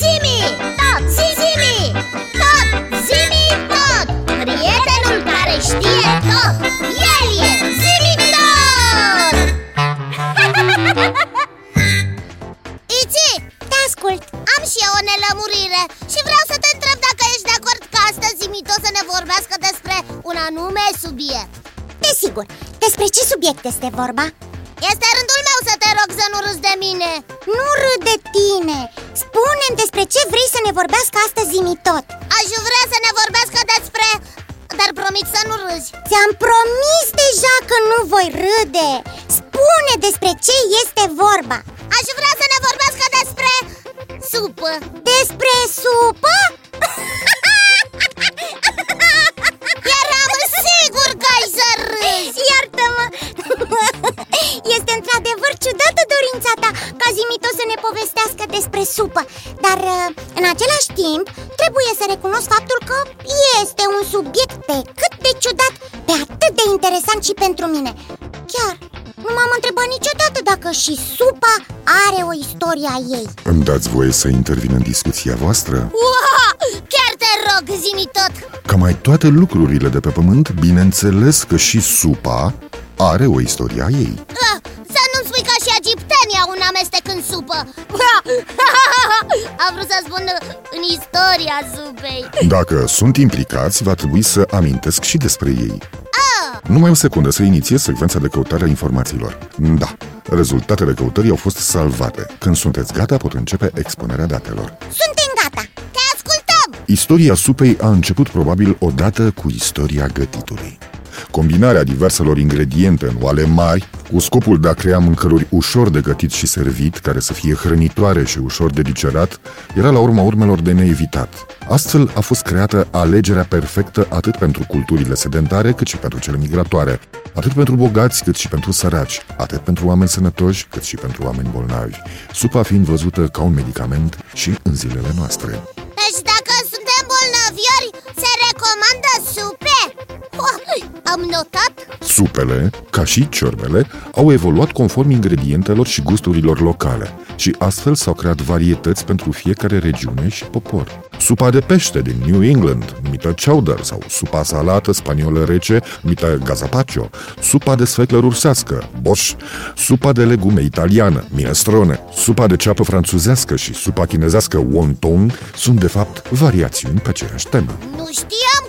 Zimi, tot, zi, zimi, tot, zimi, tot! Prietenul care știe tot, el e zimi tot! Iți, te ascult. Am și eu o nelămurire și vreau să te întreb dacă ești de acord ca astăzi zimi tot să ne vorbească despre un anume subiect. Desigur, despre ce subiect este vorba? Este rândul meu să te rog să nu râzi de mine. Nu râd de tine spune despre ce vrei să ne vorbească astăzi mi tot. Aș vrea să ne vorbească despre... Dar promit să nu râzi. Ți-am promis deja că nu voi râde. Spune despre ce este vorba. Aș vrea să ne vorbească despre... Supă. Despre supă? același timp trebuie să recunosc faptul că este un subiect pe cât de ciudat Pe atât de interesant și pentru mine. Chiar nu m-am întrebat niciodată dacă și supa are o istorie a ei. Îmi dați voie să intervin în discuția voastră? Wow! Chiar te rog, zi tot! Ca mai toate lucrurile de pe pământ, bineînțeles că și supa are o istorie a ei. Ah, Să nu-mi spui că și egiptenii au un amestec în supă Am vrut să spun în istoria supei Dacă sunt implicați, va trebui să amintesc și despre ei. Ah. Numai o secundă să inițiez secvența de căutare a informațiilor. Da, rezultatele căutării au fost salvate. Când sunteți gata, pot începe expunerea datelor. Suntem gata! Te ascultăm! Istoria supei a început probabil odată cu istoria gătitului Combinarea diverselor ingrediente în oale mari, cu scopul de a crea mâncăruri ușor de gătit și servit, care să fie hrănitoare și ușor de digerat, era la urma urmelor de neevitat. Astfel a fost creată alegerea perfectă atât pentru culturile sedentare cât și pentru cele migratoare, atât pentru bogați cât și pentru săraci, atât pentru oameni sănătoși cât și pentru oameni bolnavi, supa fiind văzută ca un medicament și în zilele noastre. Am notat? Supele, ca și ciorbele, au evoluat conform ingredientelor și gusturilor locale și astfel s-au creat varietăți pentru fiecare regiune și popor. Supa de pește din New England, numită chowder, sau supa salată spaniolă rece, numită gazpacho, supa de sfeclă rusească, bosch, supa de legume italiană, minestrone, supa de ceapă franțuzească și supa chinezească wonton sunt de fapt variațiuni pe aceeași temă. Nu știam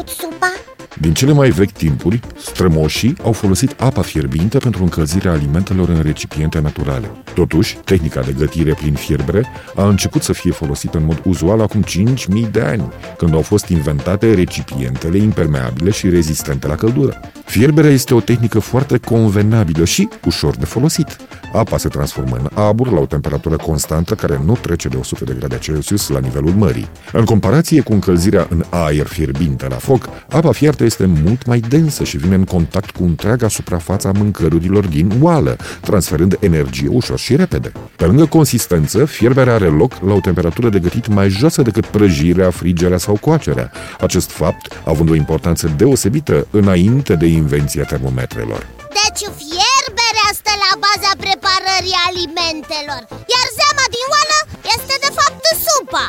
cum a apărut supa? Din cele mai vechi timpuri, strămoșii au folosit apa fierbinte pentru încălzirea alimentelor în recipiente naturale. Totuși, tehnica de gătire prin fierbere a început să fie folosită în mod uzual acum 5.000 de ani, când au fost inventate recipientele impermeabile și rezistente la căldură. Fierberea este o tehnică foarte convenabilă și ușor de folosit. Apa se transformă în abur la o temperatură constantă care nu trece de 100 de grade Celsius la nivelul mării. În comparație cu încălzirea în aer fierbinte la foc, apa fiartă este mult mai densă și vine în contact cu întreaga suprafață a mâncărurilor din oală, transferând energie ușor și repede. Pe lângă consistență, fierberea are loc la o temperatură de gătit mai joasă decât prăjirea, frigerea sau coacerea. Acest fapt având o importanță deosebită înainte de invenția termometrelor. Deci fierberea stă la baza preparării alimentelor Iar zeama din oală este de fapt supa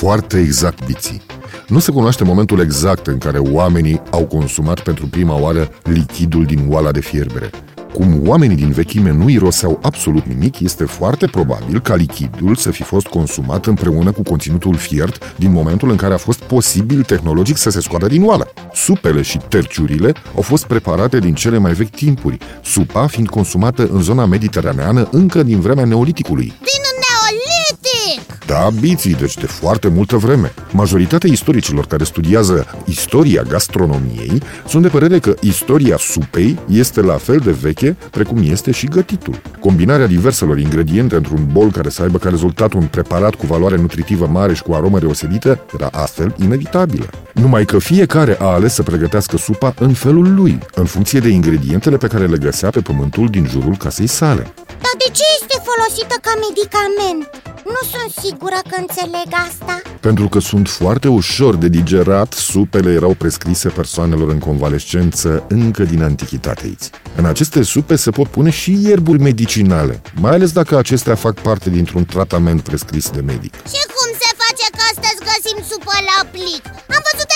Foarte exact, Biții. Nu se cunoaște momentul exact în care oamenii au consumat pentru prima oară lichidul din oala de fierbere. Cum oamenii din vechime nu iroseau absolut nimic, este foarte probabil ca lichidul să fi fost consumat împreună cu conținutul fiert din momentul în care a fost posibil tehnologic să se scoată din oală. Supele și terciurile au fost preparate din cele mai vechi timpuri, supa fiind consumată în zona mediteraneană încă din vremea neoliticului. Din neolitic! Da, biții, deci de foarte multă vreme. Majoritatea istoricilor care studiază istoria gastronomiei sunt de părere că istoria supei este la fel de veche precum este și gătitul. Combinarea diverselor ingrediente într-un bol care să aibă ca rezultat un preparat cu valoare nutritivă mare și cu aromă deosebită era astfel inevitabilă. Numai că fiecare a ales să pregătească supa în felul lui, în funcție de ingredientele pe care le găsea pe pământul din jurul casei sale. Dar de ce este folosită ca medicament? Nu sunt sigură că înțeleg asta Pentru că sunt foarte ușor de digerat, supele erau prescrise persoanelor în convalescență încă din antichitate. În aceste supe se pot pune și ierburi medicinale, mai ales dacă acestea fac parte dintr-un tratament prescris de medic. Și cum se face că astăzi găsim supă la plic? Am văzut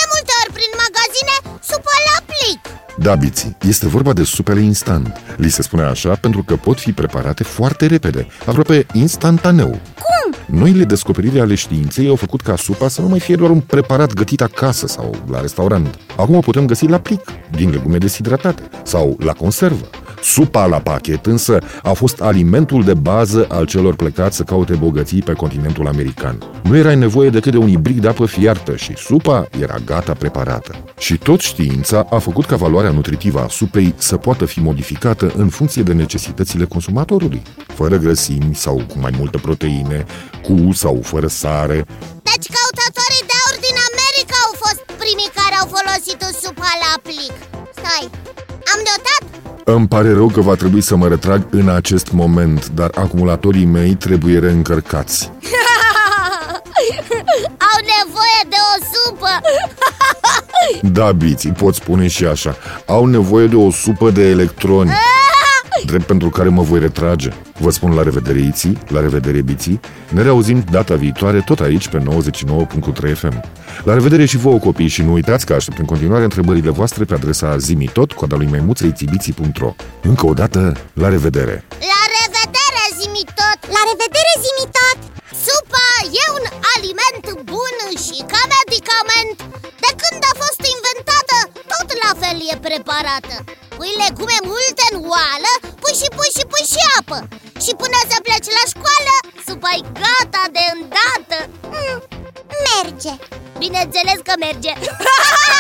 plic Da, Biții, este vorba de supele instant. Li se spune așa pentru că pot fi preparate foarte repede, aproape instantaneu. Cum? Noile descoperiri ale științei au făcut ca supa să nu mai fie doar un preparat gătit acasă sau la restaurant. Acum o putem găsi la plic, din legume deshidratate sau la conservă. Supa la pachet însă a fost alimentul de bază al celor plecați să caute bogății pe continentul american. Nu era nevoie decât de un ibric de apă fiartă și supa era gata preparată. Și tot știința a făcut ca valoarea nutritivă a supei să poată fi modificată în funcție de necesitățile consumatorului, fără grăsimi sau cu mai multă proteine, cu sau fără sare, Deci căutătorii de aur din America au fost primii care au folosit supa la plic Stai, am notat? Îmi pare rău că va trebui să mă retrag în acest moment, dar acumulatorii mei trebuie reîncărcați. Au nevoie de o supă Da, biții, pot spune și așa. Au nevoie de o supă de electroni. Drept pentru care mă voi retrage. Vă spun la revedere, Iții, la revedere, Biții. Ne reauzim data viitoare tot aici pe 99.3 FM. La revedere și vouă, copii, și nu uitați că aștept în continuare întrebările voastre pe adresa zimitot, coada lui maimuță, itibiții.ro. Încă o dată, la revedere! La revedere, zimi tot La revedere, zimitot! Supa e un aliment bun și ca medicament De când a fost inventată, tot la fel e preparată Pui legume multe în oală, pui și pui și pui și apă. Și până să pleci la școală, supa e gata de îndată. Mm, merge. Bineînțeles că merge